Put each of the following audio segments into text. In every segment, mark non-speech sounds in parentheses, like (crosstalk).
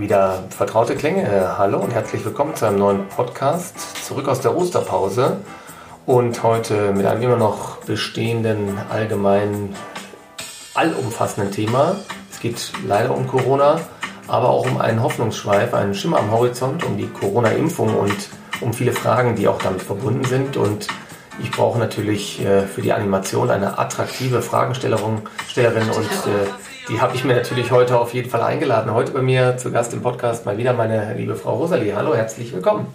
Wieder vertraute Klänge. Äh, hallo und herzlich willkommen zu einem neuen Podcast. Zurück aus der Osterpause und heute mit einem immer noch bestehenden, allgemeinen, allumfassenden Thema. Es geht leider um Corona, aber auch um einen Hoffnungsschweif, einen Schimmer am Horizont, um die Corona-Impfung und um viele Fragen, die auch damit verbunden sind. Und ich brauche natürlich äh, für die Animation eine attraktive Fragestellerin und äh, die habe ich mir natürlich heute auf jeden Fall eingeladen. Heute bei mir zu Gast im Podcast mal wieder meine liebe Frau Rosalie. Hallo, herzlich willkommen.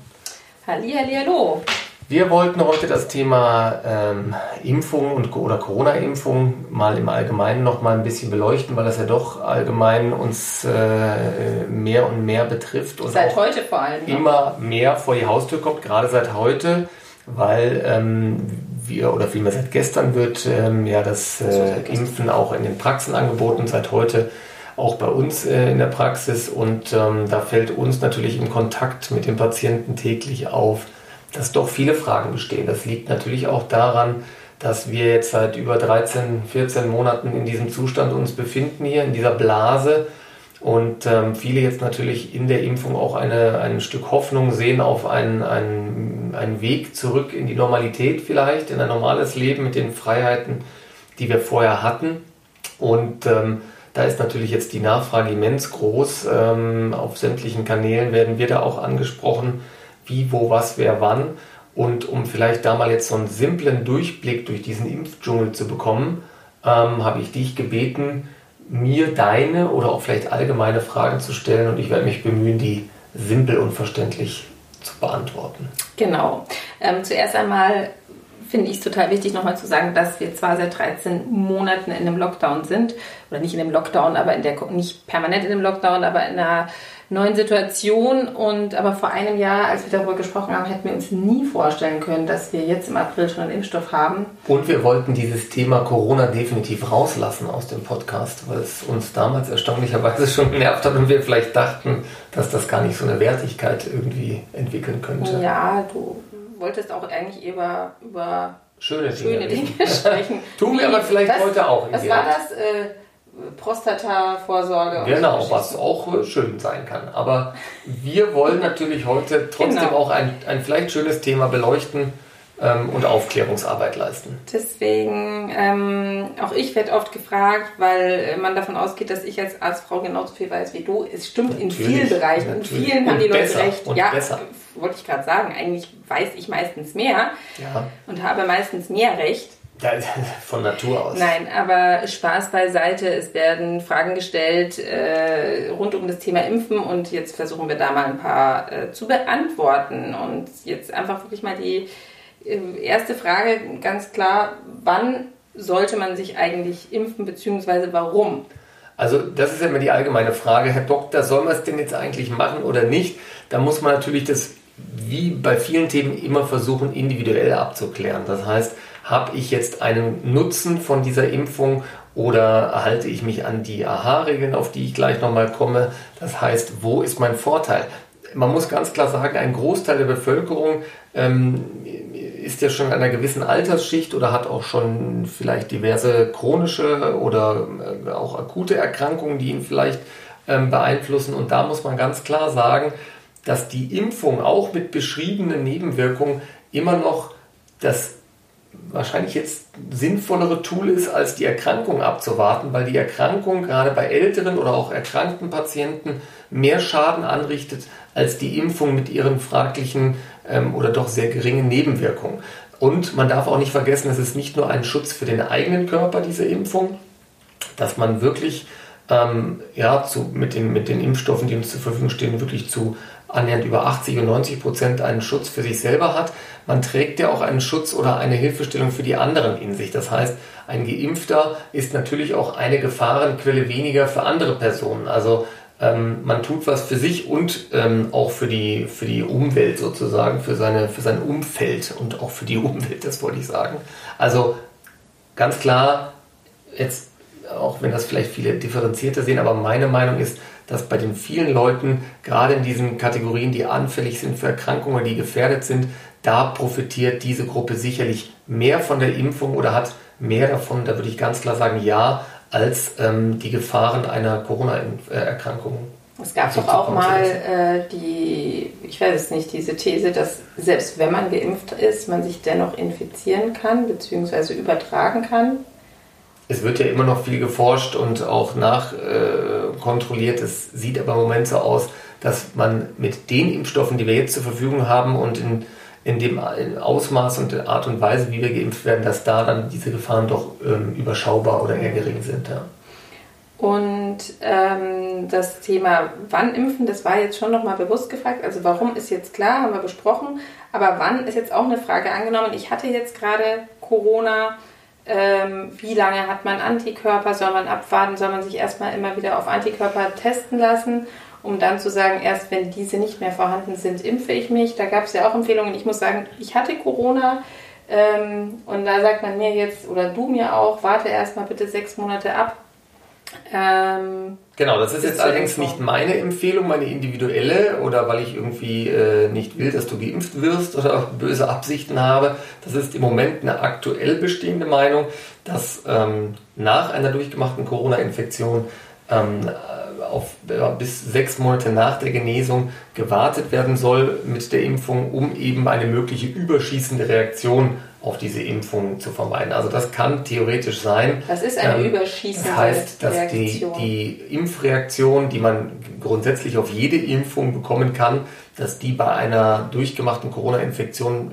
Halli, halli, hallo. Wir wollten heute das Thema ähm, Impfung und, oder Corona-Impfung mal im Allgemeinen noch mal ein bisschen beleuchten, weil das ja doch allgemein uns äh, mehr und mehr betrifft. Und seit heute vor allem. Ne? Immer mehr vor die Haustür kommt, gerade seit heute, weil ähm, wir oder vielmehr seit gestern wird ähm, ja das äh, Impfen auch in den Praxen angeboten, seit heute auch bei uns äh, in der Praxis. Und ähm, da fällt uns natürlich im Kontakt mit den Patienten täglich auf, dass doch viele Fragen bestehen. Das liegt natürlich auch daran, dass wir jetzt seit über 13, 14 Monaten in diesem Zustand uns befinden hier, in dieser Blase und ähm, viele jetzt natürlich in der Impfung auch eine, ein Stück Hoffnung sehen auf einen, einen, einen Weg zurück in die Normalität vielleicht, in ein normales Leben mit den Freiheiten, die wir vorher hatten. Und ähm, da ist natürlich jetzt die Nachfrage immens groß. Ähm, auf sämtlichen Kanälen werden wir da auch angesprochen, wie, wo, was, wer, wann. Und um vielleicht da mal jetzt so einen simplen Durchblick durch diesen Impfdschungel zu bekommen, ähm, habe ich dich gebeten, mir deine oder auch vielleicht allgemeine Fragen zu stellen und ich werde mich bemühen, die simpel und verständlich zu beantworten. Genau. Ähm, zuerst einmal finde ich es total wichtig, nochmal zu sagen, dass wir zwar seit 13 Monaten in einem Lockdown sind, oder nicht in einem Lockdown, aber in der, nicht permanent in einem Lockdown, aber in einer neuen Situation. Und aber vor einem Jahr, als wir darüber gesprochen haben, hätten wir uns nie vorstellen können, dass wir jetzt im April schon einen Impfstoff haben. Und wir wollten dieses Thema Corona definitiv rauslassen aus dem Podcast, weil es uns damals erstaunlicherweise schon genervt hat und wir vielleicht dachten, dass das gar nicht so eine Wertigkeit irgendwie entwickeln könnte. Ja, du wolltest auch eigentlich über, über schöne Dinge, schöne Dinge sprechen. (laughs) Tun wir aber vielleicht das, heute auch. Was war das? Äh, Prostata-Vorsorge. Genau, was auch äh, schön sein kann. Aber wir wollen natürlich heute trotzdem genau. auch ein, ein vielleicht schönes Thema beleuchten ähm, und Aufklärungsarbeit leisten. Deswegen, ähm, auch ich werde oft gefragt, weil man davon ausgeht, dass ich als Arztfrau genauso viel weiß wie du. Es stimmt natürlich, in vielen Bereichen. Natürlich. In vielen haben die Leute recht. ja, besser. wollte ich gerade sagen. Eigentlich weiß ich meistens mehr ja. und habe meistens mehr Recht. (laughs) Von Natur aus. Nein, aber Spaß beiseite. Es werden Fragen gestellt äh, rund um das Thema Impfen und jetzt versuchen wir da mal ein paar äh, zu beantworten. Und jetzt einfach wirklich mal die erste Frage ganz klar, wann sollte man sich eigentlich impfen, beziehungsweise warum? Also das ist immer die allgemeine Frage, Herr Doktor, soll man es denn jetzt eigentlich machen oder nicht? Da muss man natürlich das, wie bei vielen Themen, immer versuchen, individuell abzuklären. Das heißt, habe ich jetzt einen Nutzen von dieser Impfung oder halte ich mich an die AHA-Regeln, auf die ich gleich nochmal komme? Das heißt, wo ist mein Vorteil? Man muss ganz klar sagen, ein Großteil der Bevölkerung ähm, ist ja schon in einer gewissen Altersschicht oder hat auch schon vielleicht diverse chronische oder äh, auch akute Erkrankungen, die ihn vielleicht ähm, beeinflussen. Und da muss man ganz klar sagen, dass die Impfung auch mit beschriebenen Nebenwirkungen immer noch das wahrscheinlich jetzt sinnvollere Tool ist, als die Erkrankung abzuwarten, weil die Erkrankung gerade bei älteren oder auch erkrankten Patienten mehr Schaden anrichtet als die Impfung mit ihren fraglichen ähm, oder doch sehr geringen Nebenwirkungen. Und man darf auch nicht vergessen, es ist nicht nur ein Schutz für den eigenen Körper, diese Impfung, dass man wirklich ähm, ja, zu, mit, den, mit den Impfstoffen, die uns zur Verfügung stehen, wirklich zu annähernd über 80 und 90 Prozent einen Schutz für sich selber hat. Man trägt ja auch einen Schutz oder eine Hilfestellung für die anderen in sich. Das heißt, ein Geimpfter ist natürlich auch eine Gefahrenquelle weniger für andere Personen. Also ähm, man tut was für sich und ähm, auch für die, für die Umwelt sozusagen, für, seine, für sein Umfeld und auch für die (laughs) Umwelt, das wollte ich sagen. Also ganz klar, jetzt auch wenn das vielleicht viele differenzierter sehen, aber meine Meinung ist, dass bei den vielen Leuten, gerade in diesen Kategorien, die anfällig sind für Erkrankungen, die gefährdet sind, da profitiert diese Gruppe sicherlich mehr von der Impfung oder hat mehr davon, da würde ich ganz klar sagen, ja, als ähm, die Gefahren einer Corona-Erkrankung. Es gab doch auch mal äh, die, ich weiß es nicht, diese These, dass selbst wenn man geimpft ist, man sich dennoch infizieren kann bzw. übertragen kann. Es wird ja immer noch viel geforscht und auch nachkontrolliert. Äh, es sieht aber im Moment so aus, dass man mit den Impfstoffen, die wir jetzt zur Verfügung haben und in, in dem Ausmaß und der Art und Weise, wie wir geimpft werden, dass da dann diese Gefahren doch ähm, überschaubar oder eher gering sind. Ja. Und ähm, das Thema wann impfen, das war jetzt schon nochmal bewusst gefragt. Also warum ist jetzt klar, haben wir besprochen. Aber wann ist jetzt auch eine Frage angenommen. Ich hatte jetzt gerade Corona. Ähm, wie lange hat man Antikörper? Soll man abwarten? Soll man sich erstmal immer wieder auf Antikörper testen lassen? Um dann zu sagen, erst wenn diese nicht mehr vorhanden sind, impfe ich mich. Da gab es ja auch Empfehlungen. Ich muss sagen, ich hatte Corona ähm, und da sagt man mir jetzt, oder du mir auch, warte erstmal bitte sechs Monate ab. Ähm, genau, das ist jetzt allerdings nicht meine Empfehlung, meine individuelle oder weil ich irgendwie äh, nicht will, dass du geimpft wirst oder (laughs) böse Absichten habe. Das ist im Moment eine aktuell bestehende Meinung, dass ähm, nach einer durchgemachten Corona-Infektion ähm, auf bis sechs Monate nach der Genesung gewartet werden soll mit der Impfung, um eben eine mögliche überschießende Reaktion auf diese Impfung zu vermeiden. Also das kann theoretisch sein. Was ist eine ähm, überschießende Das heißt, dass Reaktion? Die, die Impfreaktion, die man grundsätzlich auf jede Impfung bekommen kann, dass die bei einer durchgemachten Corona-Infektion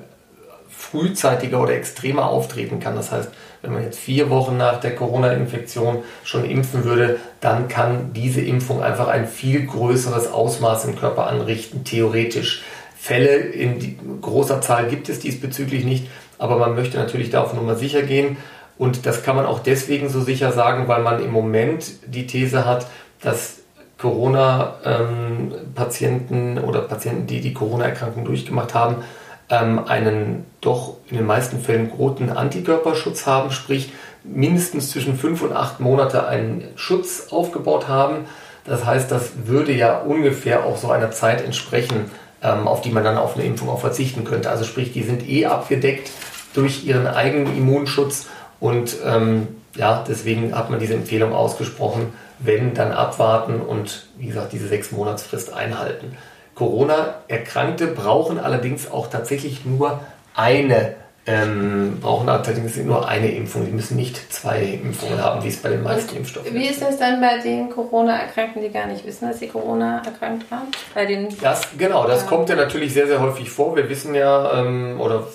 frühzeitiger oder extremer auftreten kann. Das heißt, wenn man jetzt vier Wochen nach der Corona-Infektion schon impfen würde, dann kann diese Impfung einfach ein viel größeres Ausmaß im Körper anrichten, theoretisch. Fälle in großer Zahl gibt es diesbezüglich nicht, aber man möchte natürlich da auf Nummer sicher gehen. Und das kann man auch deswegen so sicher sagen, weil man im Moment die These hat, dass Corona-Patienten ähm, oder Patienten, die die Corona-Erkrankung durchgemacht haben, ähm, einen doch in den meisten Fällen guten Antikörperschutz haben, sprich mindestens zwischen fünf und acht Monate einen Schutz aufgebaut haben. Das heißt, das würde ja ungefähr auch so einer Zeit entsprechen, ähm, auf die man dann auf eine Impfung auch verzichten könnte. Also sprich, die sind eh abgedeckt durch ihren eigenen Immunschutz und ähm, ja, deswegen hat man diese Empfehlung ausgesprochen, wenn dann abwarten und wie gesagt diese sechs Monatsfrist einhalten. Corona-Erkrankte brauchen allerdings auch tatsächlich nur eine ähm, brauchen allerdings nur eine Impfung. Sie müssen nicht zwei Impfungen haben, wie es bei den meisten Und Impfstoffen Wie ist das dann bei den Corona-Erkrankten, die gar nicht wissen, dass sie Corona erkrankt waren? Bei den das, genau, das ja. kommt ja natürlich sehr, sehr häufig vor. Wir wissen ja ähm, oder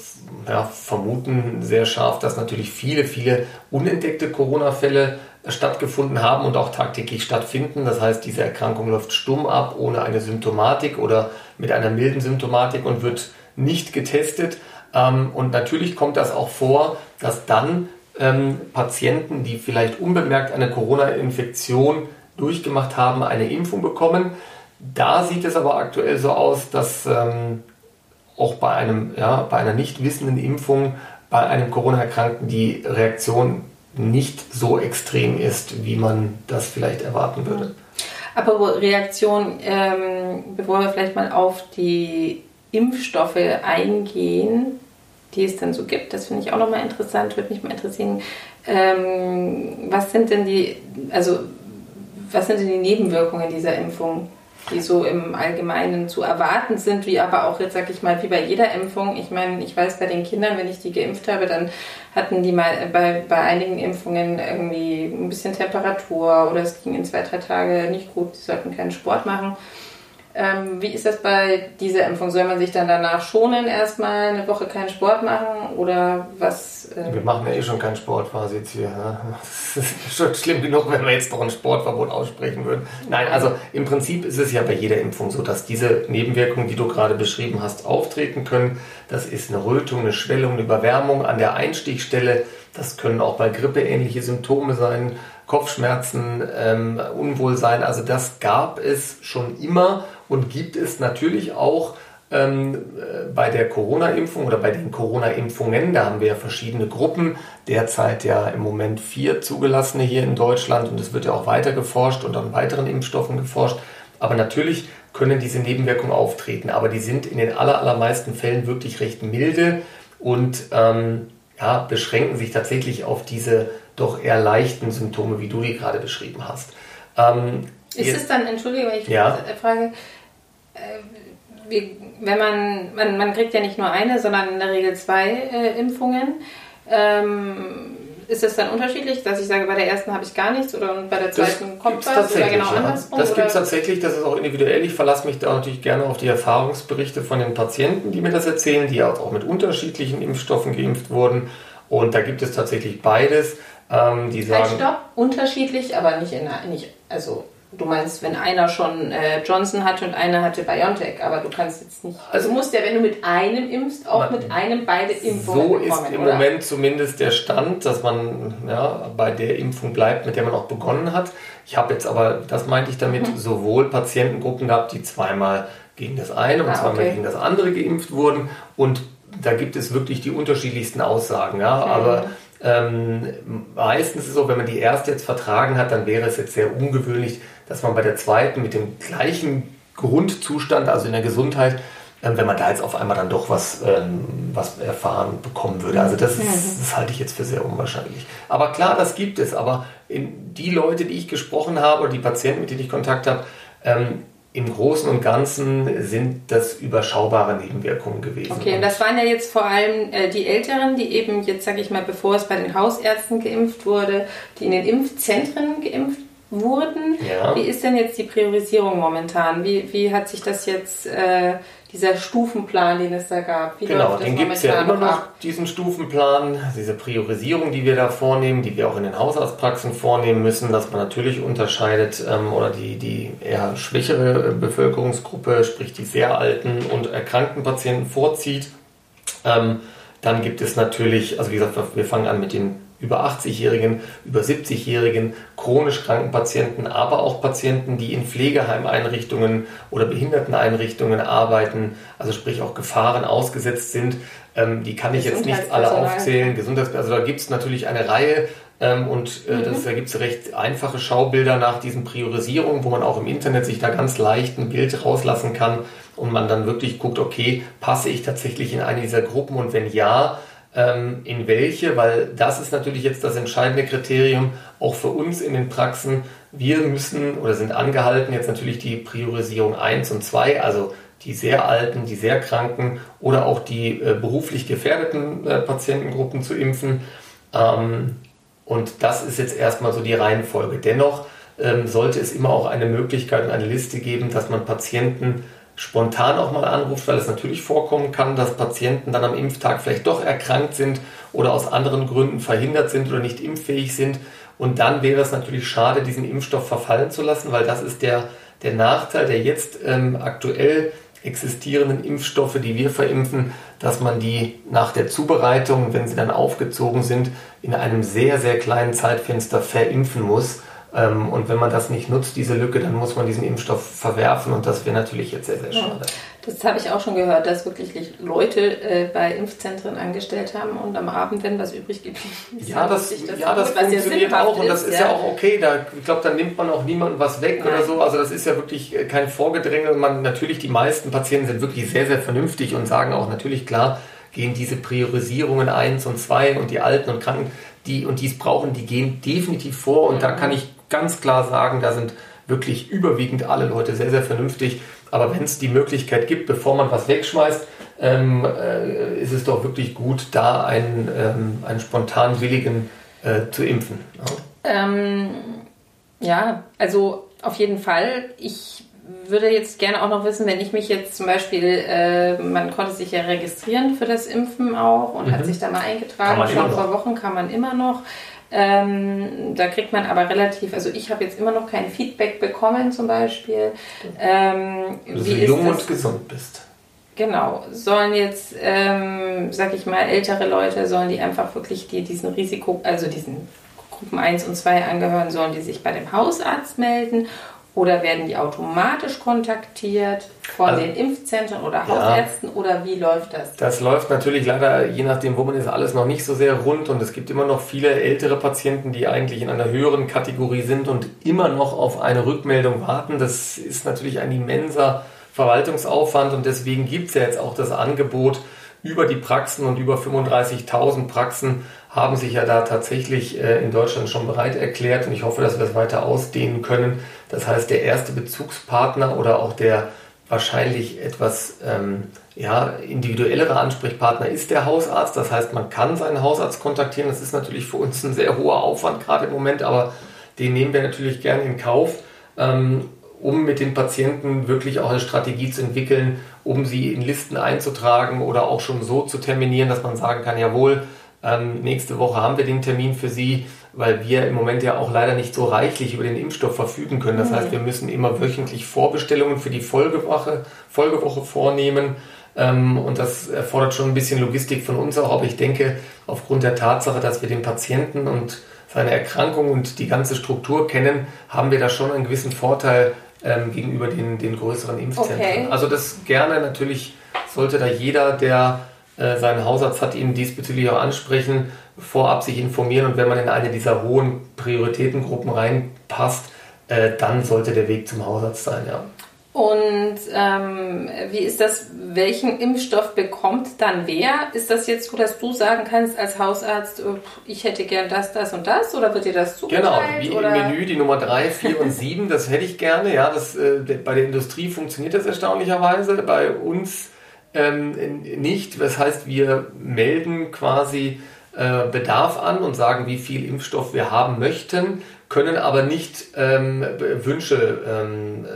ja, vermuten sehr scharf, dass natürlich viele, viele unentdeckte Corona-Fälle stattgefunden haben und auch tagtäglich stattfinden. Das heißt, diese Erkrankung läuft stumm ab, ohne eine Symptomatik oder mit einer milden Symptomatik und wird nicht getestet. Ähm, und natürlich kommt das auch vor, dass dann ähm, Patienten, die vielleicht unbemerkt eine Corona-Infektion durchgemacht haben, eine Impfung bekommen. Da sieht es aber aktuell so aus, dass ähm, auch bei, einem, ja, bei einer nicht wissenden Impfung bei einem Corona-Erkrankten die Reaktion nicht so extrem ist, wie man das vielleicht erwarten würde. Aber Reaktion, ähm, bevor wir vielleicht mal auf die Impfstoffe eingehen, die es dann so gibt, das finde ich auch nochmal interessant, würde mich mal interessieren, ähm, was sind denn die, also was sind denn die Nebenwirkungen dieser Impfung? Die so im Allgemeinen zu erwarten sind, wie aber auch jetzt, sag ich mal, wie bei jeder Impfung. Ich meine, ich weiß bei den Kindern, wenn ich die geimpft habe, dann hatten die mal bei, bei einigen Impfungen irgendwie ein bisschen Temperatur oder es ging in zwei, drei Tage nicht gut, sie sollten keinen Sport machen. Ähm, wie ist das bei dieser Impfung? Soll man sich dann danach schonen, erstmal eine Woche keinen Sport machen oder was? Äh Wir machen ja eh schon keinen Sport quasi jetzt hier. Ne? (laughs) Das ist schon schlimm genug, wenn wir jetzt noch ein Sportverbot aussprechen würden. Nein, also im Prinzip ist es ja bei jeder Impfung so, dass diese Nebenwirkungen, die du gerade beschrieben hast, auftreten können. Das ist eine Rötung, eine Schwellung, eine Überwärmung an der Einstichstelle. Das können auch bei Grippe ähnliche Symptome sein. Kopfschmerzen, ähm, Unwohlsein. Also das gab es schon immer und gibt es natürlich auch ähm, äh, bei der Corona-Impfung oder bei den Corona-Impfungen. Da haben wir ja verschiedene Gruppen. Derzeit ja im Moment vier zugelassene hier in Deutschland und es wird ja auch weiter geforscht und an weiteren Impfstoffen geforscht. Aber natürlich können diese Nebenwirkungen auftreten, aber die sind in den allermeisten Fällen wirklich recht milde und ähm, ja, beschränken sich tatsächlich auf diese doch eher leichten Symptome, wie du die gerade beschrieben hast. Ähm, Ist es dann, entschuldige, wenn ich ja. frage, äh, wie, wenn man, man, man kriegt ja nicht nur eine, sondern in der Regel zwei äh, Impfungen. Ähm, ist es dann unterschiedlich, dass ich sage, bei der ersten habe ich gar nichts oder bei der zweiten das kommt was oder genau ja. andersrum? Das gibt es tatsächlich, das ist auch individuell. Ich verlasse mich da natürlich gerne auf die Erfahrungsberichte von den Patienten, die mir das erzählen, die auch mit unterschiedlichen Impfstoffen geimpft wurden. Und da gibt es tatsächlich beides. Ähm, die sagen, halt stopp, unterschiedlich, aber nicht in nicht, also Du meinst, wenn einer schon äh, Johnson hatte und einer hatte BioNTech, aber du kannst jetzt nicht. Also musst ja, wenn du mit einem impfst, auch man, mit einem beide Impfungen So bekommen, ist im oder? Moment zumindest der Stand, dass man ja, bei der Impfung bleibt, mit der man auch begonnen hat. Ich habe jetzt aber, das meinte ich damit, mhm. sowohl Patientengruppen gehabt, die zweimal gegen das eine und ah, zweimal okay. gegen das andere geimpft wurden. Und da gibt es wirklich die unterschiedlichsten Aussagen. Ja? Mhm. Aber ähm, meistens ist es so, wenn man die erste jetzt vertragen hat, dann wäre es jetzt sehr ungewöhnlich, dass man bei der zweiten mit dem gleichen Grundzustand, also in der Gesundheit, ähm, wenn man da jetzt auf einmal dann doch was, ähm, was erfahren bekommen würde. Also das, ist, das halte ich jetzt für sehr unwahrscheinlich. Aber klar, das gibt es. Aber die Leute, die ich gesprochen habe, oder die Patienten, mit denen ich Kontakt habe, ähm, im Großen und Ganzen sind das überschaubare Nebenwirkungen gewesen. Okay, und das waren ja jetzt vor allem äh, die Älteren, die eben jetzt, sage ich mal, bevor es bei den Hausärzten geimpft wurde, die in den Impfzentren geimpft wurden. Ja. Wie ist denn jetzt die Priorisierung momentan? Wie, wie hat sich das jetzt, äh, dieser Stufenplan, den es da gab, wie genau, den gibt es ja immer noch, ab? diesen Stufenplan, diese Priorisierung, die wir da vornehmen, die wir auch in den Hausarztpraxen vornehmen müssen, dass man natürlich unterscheidet ähm, oder die, die eher schwächere Bevölkerungsgruppe, sprich die sehr alten und erkrankten Patienten vorzieht. Ähm, dann gibt es natürlich, also wie gesagt, wir fangen an mit den über 80-Jährigen, über 70-Jährigen, chronisch kranken Patienten, aber auch Patienten, die in Pflegeheimeinrichtungen oder Behinderteneinrichtungen arbeiten, also sprich auch Gefahren ausgesetzt sind. Ähm, die kann ich jetzt nicht alle aufzählen. Gesundheits also da gibt es natürlich eine Reihe ähm, und äh, mhm. das, da gibt es recht einfache Schaubilder nach diesen Priorisierungen, wo man auch im Internet sich da ganz leicht ein Bild rauslassen kann und man dann wirklich guckt, okay, passe ich tatsächlich in eine dieser Gruppen und wenn ja, ähm, in welche, weil das ist natürlich jetzt das entscheidende Kriterium, auch für uns in den Praxen. Wir müssen oder sind angehalten, jetzt natürlich die Priorisierung 1 und 2, also die sehr alten, die sehr kranken oder auch die äh, beruflich gefährdeten äh, Patientengruppen zu impfen. Ähm, und das ist jetzt erstmal so die Reihenfolge. Dennoch ähm, sollte es immer auch eine Möglichkeit und eine Liste geben, dass man Patienten spontan auch mal anruft, weil es natürlich vorkommen kann, dass Patienten dann am Impftag vielleicht doch erkrankt sind oder aus anderen Gründen verhindert sind oder nicht impffähig sind. Und dann wäre es natürlich schade, diesen Impfstoff verfallen zu lassen, weil das ist der, der Nachteil der jetzt ähm, aktuell existierenden Impfstoffe, die wir verimpfen, dass man die nach der Zubereitung, wenn sie dann aufgezogen sind, in einem sehr, sehr kleinen Zeitfenster verimpfen muss. Ähm, und wenn man das nicht nutzt, diese Lücke, dann muss man diesen Impfstoff verwerfen und das wäre natürlich jetzt sehr, sehr schade. Das habe ich auch schon gehört, dass wirklich Leute äh, bei Impfzentren angestellt haben und am Abend, wenn was übrig geblieben ist, ja, das, das, ja, das funktioniert auch und das ist ja, ja auch okay. Da, ich glaube, dann nimmt man auch niemandem was weg Nein. oder so. Also das ist ja wirklich äh, kein Vorgedränge. Man, natürlich, die meisten Patienten sind wirklich sehr, sehr vernünftig und sagen auch natürlich klar, gehen diese Priorisierungen 1 und 2 und die Alten und Kranken, die und dies brauchen, die gehen definitiv vor und mhm. da kann ich ganz klar sagen, da sind wirklich überwiegend alle Leute sehr, sehr vernünftig. Aber wenn es die Möglichkeit gibt, bevor man was wegschmeißt, ähm, äh, ist es doch wirklich gut, da einen, ähm, einen spontan Willigen äh, zu impfen. Ja. Ähm, ja, also auf jeden Fall. Ich würde jetzt gerne auch noch wissen, wenn ich mich jetzt zum Beispiel, äh, man konnte sich ja registrieren für das Impfen auch und mhm. hat sich da mal eingetragen, schon vor Wochen kann man immer noch. Ähm, da kriegt man aber relativ, also ich habe jetzt immer noch kein Feedback bekommen zum Beispiel. Ähm, du wie jung und gesund bist. Genau, sollen jetzt, ähm, sag ich mal, ältere Leute, sollen die einfach wirklich die, diesen Risiko, also diesen Gruppen 1 und 2 angehören, sollen die sich bei dem Hausarzt melden oder werden die automatisch kontaktiert von also, den Impfzentren oder Hausärzten ja, oder wie läuft das? Das läuft natürlich leider, je nachdem, wo man ist, alles noch nicht so sehr rund und es gibt immer noch viele ältere Patienten, die eigentlich in einer höheren Kategorie sind und immer noch auf eine Rückmeldung warten. Das ist natürlich ein immenser Verwaltungsaufwand und deswegen gibt es ja jetzt auch das Angebot, über die Praxen und über 35.000 Praxen haben sich ja da tatsächlich äh, in Deutschland schon bereit erklärt und ich hoffe, dass wir das weiter ausdehnen können. Das heißt, der erste Bezugspartner oder auch der wahrscheinlich etwas ähm, ja, individuellere Ansprechpartner ist der Hausarzt. Das heißt, man kann seinen Hausarzt kontaktieren. Das ist natürlich für uns ein sehr hoher Aufwand gerade im Moment, aber den nehmen wir natürlich gerne in Kauf, ähm, um mit den Patienten wirklich auch eine Strategie zu entwickeln, um sie in Listen einzutragen oder auch schon so zu terminieren, dass man sagen kann, jawohl, ähm, nächste Woche haben wir den Termin für Sie, weil wir im Moment ja auch leider nicht so reichlich über den Impfstoff verfügen können. Das heißt, wir müssen immer wöchentlich Vorbestellungen für die Folgewoche, Folgewoche vornehmen. Ähm, und das erfordert schon ein bisschen Logistik von uns auch. Aber ich denke, aufgrund der Tatsache, dass wir den Patienten und seine Erkrankung und die ganze Struktur kennen, haben wir da schon einen gewissen Vorteil ähm, gegenüber den, den größeren Impfzentren. Okay. Also das gerne natürlich sollte da jeder, der äh, seinen Hausarzt hat, ihn diesbezüglich auch ansprechen, vorab sich informieren und wenn man in eine dieser hohen Prioritätengruppen reinpasst, äh, dann sollte der Weg zum Hausarzt sein, ja. Und ähm, wie ist das, welchen Impfstoff bekommt dann wer? Ist das jetzt so, dass du sagen kannst als Hausarzt, äh, ich hätte gern das, das und das oder wird dir das zugeteilt? Genau, wie oder? im Menü die Nummer 3, 4 und 7, das hätte ich gerne. Ja, das, äh, bei der Industrie funktioniert das erstaunlicherweise, bei uns ähm, nicht. Das heißt, wir melden quasi äh, Bedarf an und sagen, wie viel Impfstoff wir haben möchten, können aber nicht ähm, Wünsche ähm,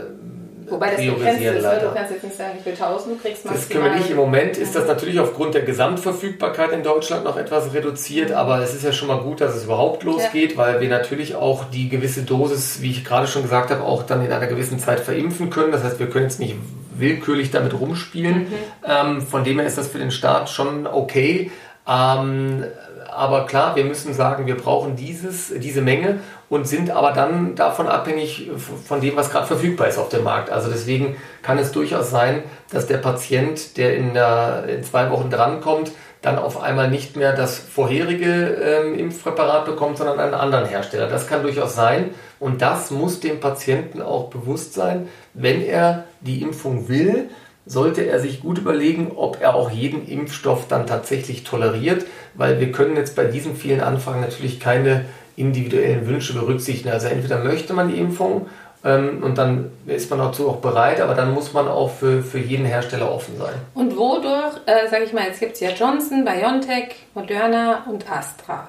Wobei das begrenzt ist, leider. du kannst jetzt nicht sagen, ich will 1000, du kriegst maximal. Das können wir nicht. Im Moment ist das natürlich aufgrund der Gesamtverfügbarkeit in Deutschland noch etwas reduziert, aber es ist ja schon mal gut, dass es überhaupt losgeht, ja. weil wir natürlich auch die gewisse Dosis, wie ich gerade schon gesagt habe, auch dann in einer gewissen Zeit verimpfen können. Das heißt, wir können jetzt nicht willkürlich damit rumspielen. Mhm. Ähm, von dem her ist das für den Staat schon okay. Ähm, aber klar, wir müssen sagen, wir brauchen dieses, diese Menge und sind aber dann davon abhängig von dem, was gerade verfügbar ist auf dem Markt. Also deswegen kann es durchaus sein, dass der Patient, der in, der, in zwei Wochen drankommt, dann auf einmal nicht mehr das vorherige ähm, Impfpräparat bekommt, sondern einen anderen Hersteller. Das kann durchaus sein und das muss dem Patienten auch bewusst sein, wenn er die Impfung will sollte er sich gut überlegen, ob er auch jeden Impfstoff dann tatsächlich toleriert, weil wir können jetzt bei diesen vielen Anfragen natürlich keine individuellen Wünsche berücksichtigen. Also entweder möchte man die Impfung ähm, und dann ist man dazu auch bereit, aber dann muss man auch für, für jeden Hersteller offen sein. Und wodurch, äh, sage ich mal, jetzt gibt es ja Johnson, BioNTech, Moderna und Astra.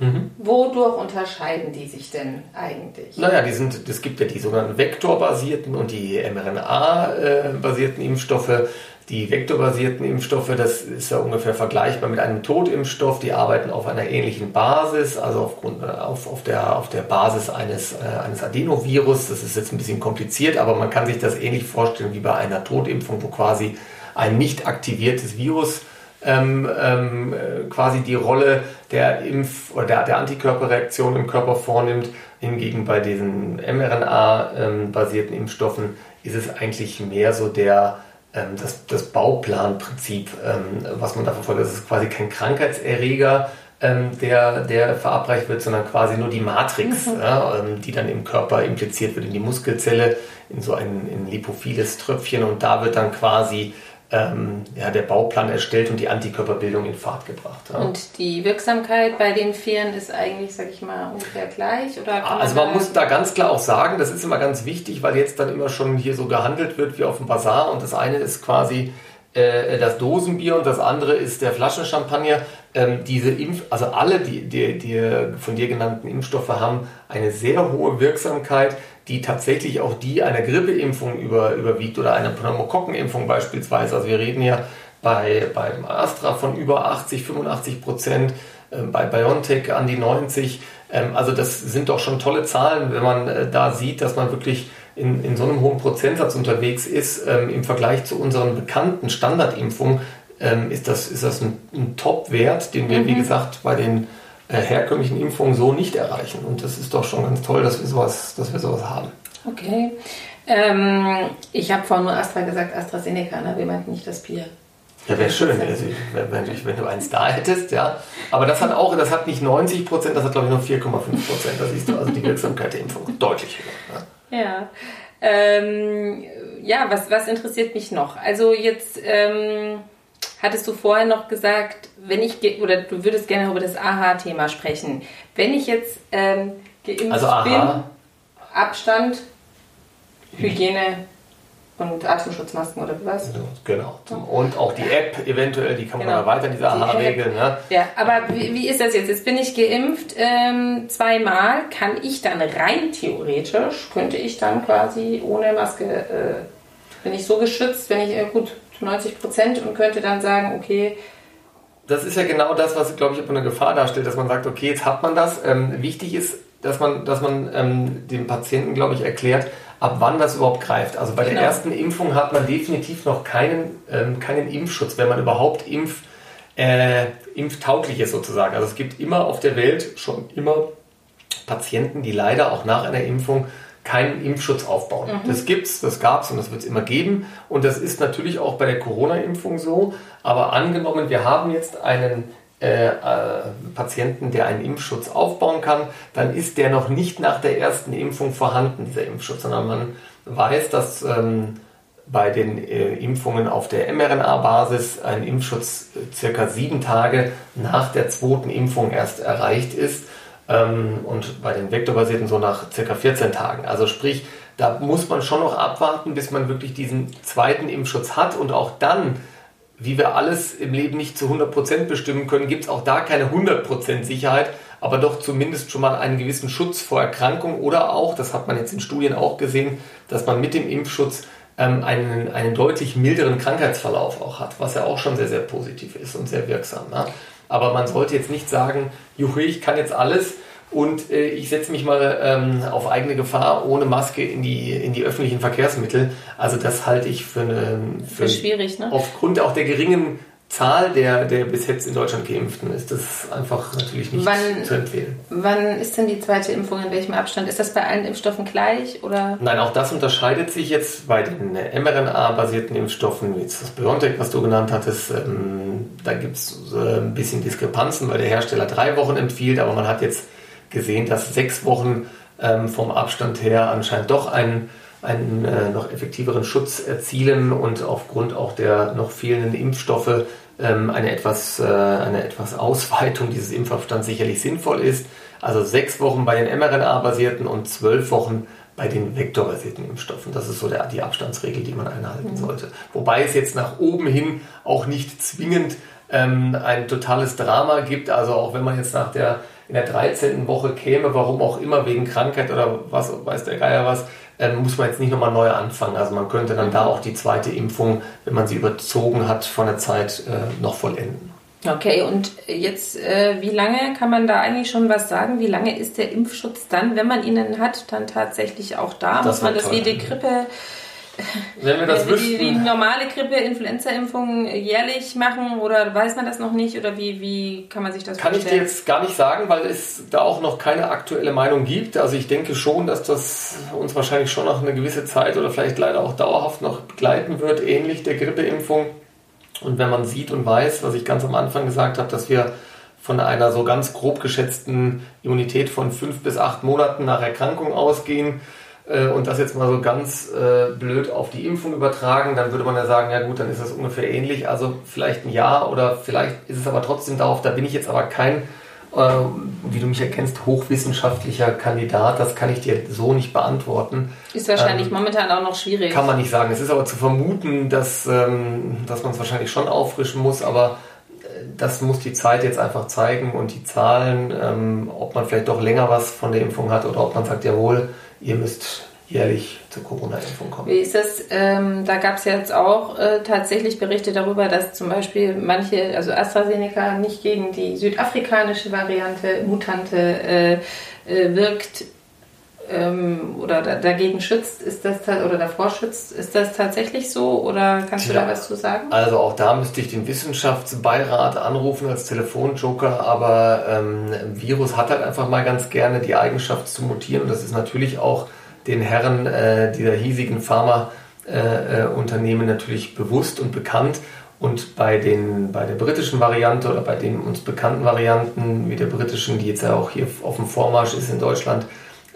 Mhm. Wodurch unterscheiden die sich denn eigentlich? Naja, die sind, es gibt ja die sogenannten vektorbasierten und die mRNA-basierten Impfstoffe. Die vektorbasierten Impfstoffe, das ist ja ungefähr vergleichbar mit einem Totimpfstoff. Die arbeiten auf einer ähnlichen Basis, also aufgrund, auf, auf, der, auf der Basis eines, äh, eines Adenovirus. Das ist jetzt ein bisschen kompliziert, aber man kann sich das ähnlich vorstellen wie bei einer Totimpfung, wo quasi ein nicht aktiviertes Virus ähm, ähm, quasi die Rolle der Impf- oder der, der Antikörperreaktion im Körper vornimmt. Hingegen bei diesen mRNA-basierten Impfstoffen ist es eigentlich mehr so der, ähm, das, das Bauplanprinzip, ähm, was man da verfolgt. Das ist quasi kein Krankheitserreger, ähm, der, der verabreicht wird, sondern quasi nur die Matrix, mhm. ja, die dann im Körper impliziert wird, in die Muskelzelle, in so ein in lipophiles Tröpfchen und da wird dann quasi ähm, ja, der Bauplan erstellt und die Antikörperbildung in Fahrt gebracht. Ja. Und die Wirksamkeit bei den Vieren ist eigentlich, sag ich mal, ungefähr gleich? Oder also man, man muss da ganz klar auch sagen, das ist immer ganz wichtig, weil jetzt dann immer schon hier so gehandelt wird wie auf dem Bazar und das eine ist quasi äh, das Dosenbier und das andere ist der Flaschenchampagner. Ähm, diese Impf also alle die, die, die von dir genannten Impfstoffe haben eine sehr hohe Wirksamkeit die tatsächlich auch die einer Grippeimpfung über, überwiegt oder einer Pneumokokkenimpfung beispielsweise. Also wir reden ja bei, beim Astra von über 80, 85 Prozent, äh, bei BioNTech an die 90. Ähm, also das sind doch schon tolle Zahlen, wenn man äh, da sieht, dass man wirklich in, in so einem hohen Prozentsatz unterwegs ist. Ähm, Im Vergleich zu unseren bekannten Standardimpfungen ähm, ist das, ist das ein, ein Top-Wert, den wir, mhm. wie gesagt, bei den herkömmlichen Impfungen so nicht erreichen. Und das ist doch schon ganz toll, dass wir sowas, dass wir sowas haben. Okay. Ähm, ich habe vorhin nur Astra gesagt, AstraZeneca, ne? wir meinten nicht das Bier. Ja, wäre schön, also, wenn, wenn, du eins da hättest, ja. Aber das hat auch, das hat nicht 90 Prozent, das hat glaube ich nur 4,5 Prozent. Da siehst du also die Wirksamkeit der Impfung (laughs) deutlich höher. Ja. Ja, ähm, ja was, was interessiert mich noch? Also jetzt, ähm, hattest du vorher noch gesagt, wenn ich, oder du würdest gerne über das AHA-Thema sprechen. Wenn ich jetzt ähm, geimpft also bin, Abstand, Hygiene, und Atemschutzmasken oder was? Genau. Und auch die App eventuell, die kann man genau. erweitern, diese AHA-Regel. Ne? Ja, aber wie, wie, ist das jetzt? Jetzt bin ich geimpft ähm, zweimal. Kann ich dann rein theoretisch, könnte ich dann quasi ohne Maske, äh, bin ich so geschützt, wenn ich, äh, gut, 90 Prozent und könnte dann sagen, okay, das ist ja genau das, was, glaube ich, eine Gefahr darstellt, dass man sagt, okay, jetzt hat man das. Ähm, wichtig ist, dass man, dass man ähm, dem Patienten, glaube ich, erklärt, ab wann das überhaupt greift. Also bei genau. der ersten Impfung hat man definitiv noch keinen, ähm, keinen Impfschutz, wenn man überhaupt impf, äh, impftauglich ist sozusagen. Also es gibt immer auf der Welt schon immer Patienten, die leider auch nach einer Impfung keinen Impfschutz aufbauen. Mhm. Das gibt's, das gab's und das wird es immer geben. Und das ist natürlich auch bei der Corona-Impfung so. Aber angenommen, wir haben jetzt einen äh, äh, Patienten, der einen Impfschutz aufbauen kann, dann ist der noch nicht nach der ersten Impfung vorhanden, dieser Impfschutz, sondern man weiß, dass ähm, bei den äh, Impfungen auf der mRNA-Basis ein Impfschutz äh, circa sieben Tage nach der zweiten Impfung erst erreicht ist ähm, und bei den vektorbasierten so nach circa 14 Tagen. Also sprich, da muss man schon noch abwarten, bis man wirklich diesen zweiten Impfschutz hat und auch dann wie wir alles im Leben nicht zu 100% bestimmen können, gibt es auch da keine 100% Sicherheit, aber doch zumindest schon mal einen gewissen Schutz vor Erkrankung oder auch, das hat man jetzt in Studien auch gesehen, dass man mit dem Impfschutz ähm, einen, einen deutlich milderen Krankheitsverlauf auch hat, was ja auch schon sehr, sehr positiv ist und sehr wirksam. Ne? Aber man sollte jetzt nicht sagen, juhu, ich kann jetzt alles, und äh, ich setze mich mal ähm, auf eigene Gefahr ohne Maske in die, in die öffentlichen Verkehrsmittel. Also das halte ich für eine für, für schwierig, ne? Aufgrund auch der geringen Zahl der, der bis jetzt in Deutschland Geimpften ist das einfach natürlich nicht wann, zu empfehlen. Wann ist denn die zweite Impfung? In welchem Abstand? Ist das bei allen Impfstoffen gleich? Oder? Nein, auch das unterscheidet sich jetzt bei den mRNA-basierten Impfstoffen, wie das BioNTech, was du genannt hattest. Ähm, da gibt es äh, ein bisschen Diskrepanzen, weil der Hersteller drei Wochen empfiehlt, aber man hat jetzt gesehen, dass sechs Wochen ähm, vom Abstand her anscheinend doch einen, einen äh, noch effektiveren Schutz erzielen und aufgrund auch der noch fehlenden Impfstoffe ähm, eine, etwas, äh, eine etwas Ausweitung dieses Impfabstands sicherlich sinnvoll ist. Also sechs Wochen bei den mRNA-basierten und zwölf Wochen bei den vektorbasierten Impfstoffen. Das ist so der, die Abstandsregel, die man einhalten mhm. sollte. Wobei es jetzt nach oben hin auch nicht zwingend ähm, ein totales Drama gibt. Also auch wenn man jetzt nach der in der 13. Woche käme, warum auch immer, wegen Krankheit oder was, weiß der Geier was, ähm, muss man jetzt nicht nochmal neu anfangen. Also man könnte dann da auch die zweite Impfung, wenn man sie überzogen hat, von der Zeit äh, noch vollenden. Okay, und jetzt, äh, wie lange kann man da eigentlich schon was sagen? Wie lange ist der Impfschutz dann, wenn man ihn hat, dann tatsächlich auch da? Das muss man das wie die Grippe wenn wir das wie, wüssten. Wie normale Grippe, Influenza-Impfungen jährlich machen oder weiß man das noch nicht oder wie, wie kann man sich das kann vorstellen? Kann ich dir jetzt gar nicht sagen, weil es da auch noch keine aktuelle Meinung gibt. Also ich denke schon, dass das uns wahrscheinlich schon noch eine gewisse Zeit oder vielleicht leider auch dauerhaft noch begleiten wird, ähnlich der Grippeimpfung. Und wenn man sieht und weiß, was ich ganz am Anfang gesagt habe, dass wir von einer so ganz grob geschätzten Immunität von fünf bis acht Monaten nach Erkrankung ausgehen, äh, und das jetzt mal so ganz äh, blöd auf die Impfung übertragen, dann würde man ja sagen, ja gut, dann ist das ungefähr ähnlich. Also vielleicht ein Jahr oder vielleicht ist es aber trotzdem darauf, da bin ich jetzt aber kein, äh, wie du mich erkennst, hochwissenschaftlicher Kandidat. Das kann ich dir so nicht beantworten. Ist wahrscheinlich ähm, momentan auch noch schwierig. Kann man nicht sagen. Es ist aber zu vermuten, dass, ähm, dass man es wahrscheinlich schon auffrischen muss, aber äh, das muss die Zeit jetzt einfach zeigen und die Zahlen, ähm, ob man vielleicht doch länger was von der Impfung hat oder ob man sagt, jawohl, ihr müsst jährlich zur Corona-Impfung kommen. Wie ist das? Ähm, da gab es jetzt auch äh, tatsächlich Berichte darüber, dass zum Beispiel manche, also AstraZeneca nicht gegen die südafrikanische Variante, Mutante, äh, äh, wirkt ähm, oder da, dagegen schützt. Ist das oder davor schützt? Ist das tatsächlich so oder kannst du ja, da was zu sagen? Also auch da müsste ich den Wissenschaftsbeirat anrufen als Telefonjoker, aber ähm, Virus hat halt einfach mal ganz gerne die Eigenschaft zu mutieren und das ist natürlich auch den Herren äh, dieser hiesigen Pharmaunternehmen äh, natürlich bewusst und bekannt. Und bei, den, bei der britischen Variante oder bei den uns bekannten Varianten wie der britischen, die jetzt ja auch hier auf dem Vormarsch ist in Deutschland,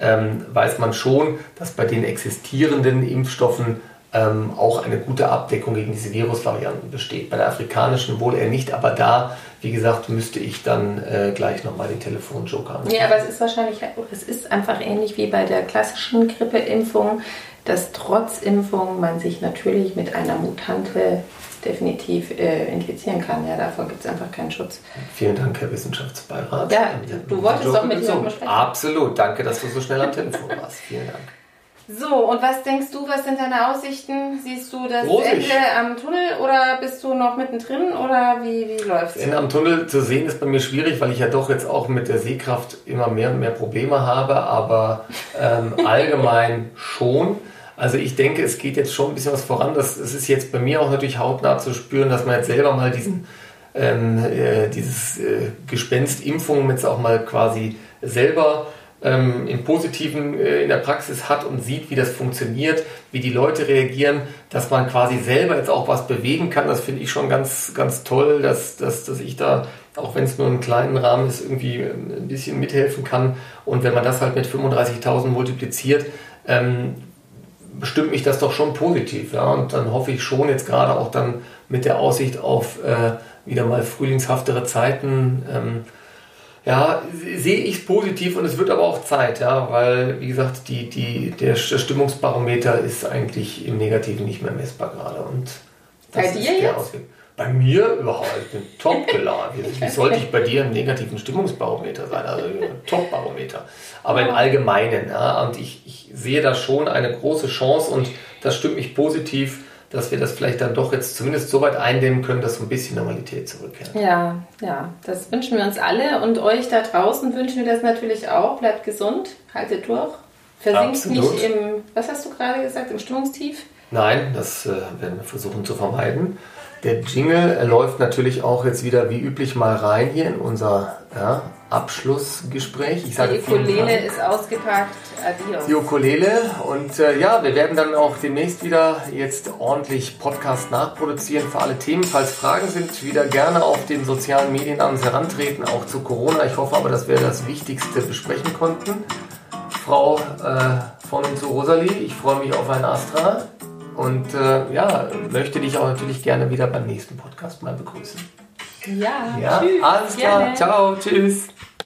ähm, weiß man schon, dass bei den existierenden Impfstoffen ähm, auch eine gute Abdeckung gegen diese Virusvarianten besteht. Bei der afrikanischen wohl eher nicht, aber da, wie gesagt, müsste ich dann äh, gleich nochmal den Telefonjoker anrufen. Ja, aber es ist wahrscheinlich, es ist einfach ähnlich wie bei der klassischen Grippeimpfung, dass trotz Impfung man sich natürlich mit einer Mutante definitiv äh, infizieren kann. Ja, davor gibt es einfach keinen Schutz. Vielen Dank, Herr Wissenschaftsbeirat. Ja, du, du wolltest doch mit mir sprechen. Absolut, danke, dass du so schnell am Telefon warst. Vielen Dank. So, und was denkst du, was sind deine Aussichten? Siehst du das Rosig. Ende am Tunnel oder bist du noch mittendrin oder wie, wie läuft es? Ende am Tunnel zu sehen ist bei mir schwierig, weil ich ja doch jetzt auch mit der Sehkraft immer mehr und mehr Probleme habe, aber ähm, (laughs) allgemein schon. Also ich denke, es geht jetzt schon ein bisschen was voran. Das, das ist jetzt bei mir auch natürlich hautnah zu spüren, dass man jetzt selber mal diesen, ähm, äh, dieses äh, Gespenst Impfung jetzt auch mal quasi selber ähm, im Positiven äh, in der Praxis hat und sieht, wie das funktioniert, wie die Leute reagieren, dass man quasi selber jetzt auch was bewegen kann. Das finde ich schon ganz, ganz toll, dass, dass, dass ich da, auch wenn es nur einen kleinen Rahmen ist, irgendwie ähm, ein bisschen mithelfen kann. Und wenn man das halt mit 35.000 multipliziert, ähm, bestimmt mich das doch schon positiv. Ja? Und dann hoffe ich schon jetzt gerade auch dann mit der Aussicht auf äh, wieder mal frühlingshaftere Zeiten, ähm, ja, sehe ich es positiv und es wird aber auch Zeit, ja, weil, wie gesagt, die, die, der Stimmungsbarometer ist eigentlich im Negativen nicht mehr messbar gerade. Und bei dir jetzt? Ausweg. Bei mir überhaupt, ich bin top geladen. Wie sollte ich bei dir im negativen Stimmungsbarometer sein? Also Top-Barometer. Aber im Allgemeinen, ja, und ich, ich sehe da schon eine große Chance und das stimmt mich positiv dass wir das vielleicht dann doch jetzt zumindest so weit eindämmen können, dass so ein bisschen Normalität zurückkehrt. Ja, ja, das wünschen wir uns alle und euch da draußen wünschen wir das natürlich auch. Bleibt gesund, haltet durch, versinkt Absolut. nicht im, was hast du gerade gesagt, im Stimmungstief? Nein, das äh, werden wir versuchen zu vermeiden. Der Jingle läuft natürlich auch jetzt wieder wie üblich mal rein hier in unser ja, Abschlussgespräch. Ich sage die Ukulele ist ausgepackt. Adios. Die Ukulele. Und äh, ja, wir werden dann auch demnächst wieder jetzt ordentlich Podcast nachproduzieren für alle Themen. Falls Fragen sind, wieder gerne auf den sozialen Medien an uns herantreten, auch zu Corona. Ich hoffe aber, dass wir das Wichtigste besprechen konnten. Frau äh, von und zu Rosalie, ich freue mich auf ein Astra. Und äh, ja, möchte dich auch natürlich gerne wieder beim nächsten Podcast mal begrüßen. Ja, ja tschüss. Alles klar. Gerne. Ciao, tschüss.